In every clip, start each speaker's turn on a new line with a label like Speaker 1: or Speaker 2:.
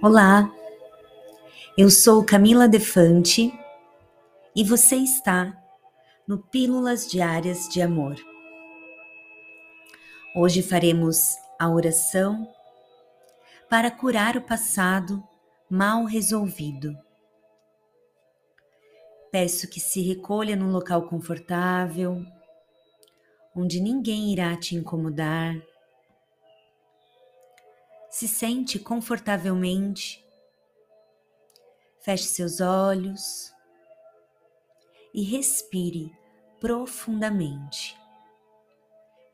Speaker 1: Olá, eu sou Camila Defante e você está no Pílulas Diárias de Amor. Hoje faremos a oração para curar o passado mal resolvido. Peço que se recolha num local confortável, onde ninguém irá te incomodar se sente confortavelmente. Feche seus olhos e respire profundamente.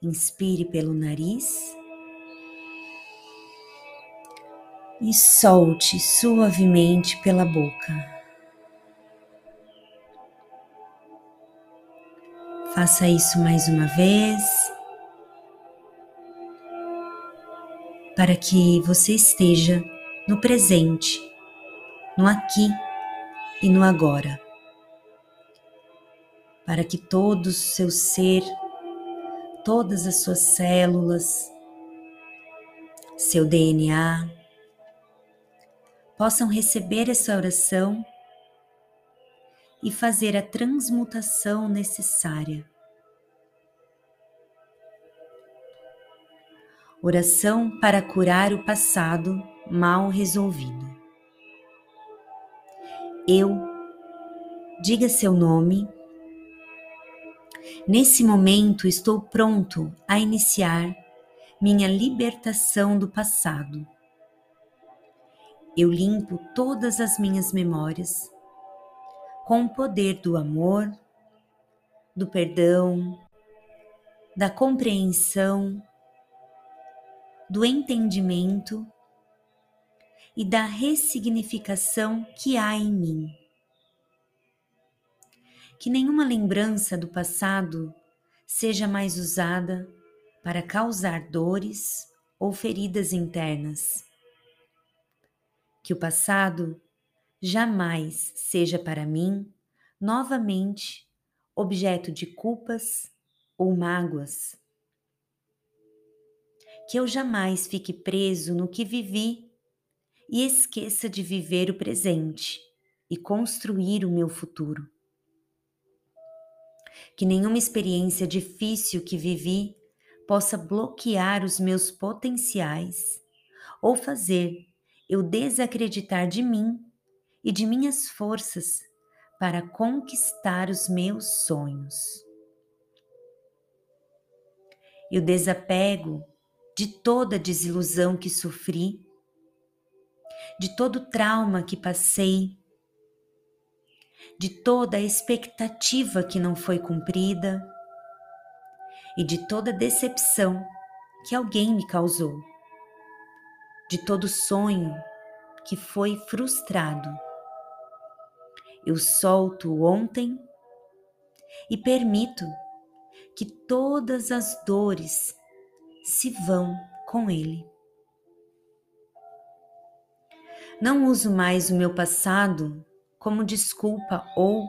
Speaker 1: Inspire pelo nariz e solte suavemente pela boca. Faça isso mais uma vez. Para que você esteja no presente, no aqui e no agora. Para que todo o seu ser, todas as suas células, seu DNA, possam receber essa oração e fazer a transmutação necessária Oração para curar o passado mal resolvido. Eu, diga seu nome. Nesse momento estou pronto a iniciar minha libertação do passado. Eu limpo todas as minhas memórias com o poder do amor, do perdão, da compreensão do entendimento e da ressignificação que há em mim. Que nenhuma lembrança do passado seja mais usada para causar dores ou feridas internas. Que o passado jamais seja para mim novamente objeto de culpas ou mágoas que eu jamais fique preso no que vivi e esqueça de viver o presente e construir o meu futuro. Que nenhuma experiência difícil que vivi possa bloquear os meus potenciais ou fazer eu desacreditar de mim e de minhas forças para conquistar os meus sonhos. Eu desapego de toda desilusão que sofri, de todo trauma que passei, de toda expectativa que não foi cumprida e de toda decepção que alguém me causou, de todo sonho que foi frustrado. Eu solto ontem e permito que todas as dores se vão com ele. Não uso mais o meu passado como desculpa ou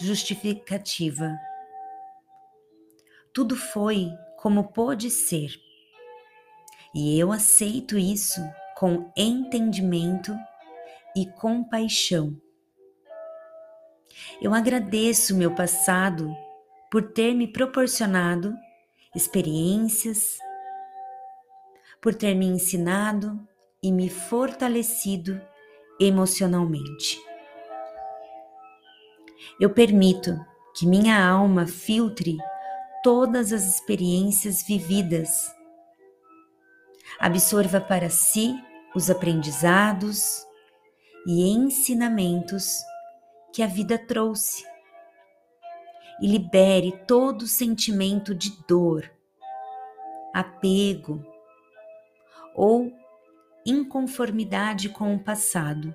Speaker 1: justificativa. Tudo foi como pôde ser. E eu aceito isso com entendimento e compaixão. Eu agradeço meu passado por ter me proporcionado experiências, por ter me ensinado e me fortalecido emocionalmente. Eu permito que minha alma filtre todas as experiências vividas, absorva para si os aprendizados e ensinamentos que a vida trouxe e libere todo sentimento de dor, apego, ou inconformidade com o passado.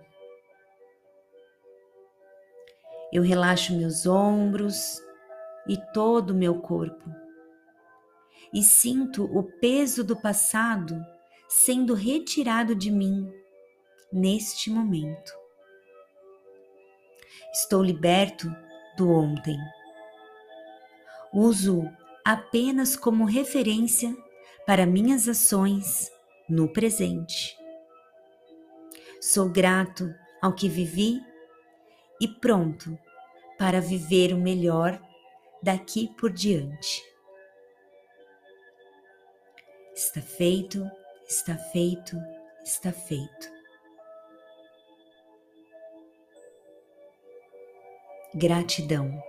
Speaker 1: Eu relaxo meus ombros e todo o meu corpo e sinto o peso do passado sendo retirado de mim neste momento. Estou liberto do ontem. Uso apenas como referência para minhas ações no presente. Sou grato ao que vivi e pronto para viver o melhor daqui por diante. Está feito, está feito, está feito. Gratidão.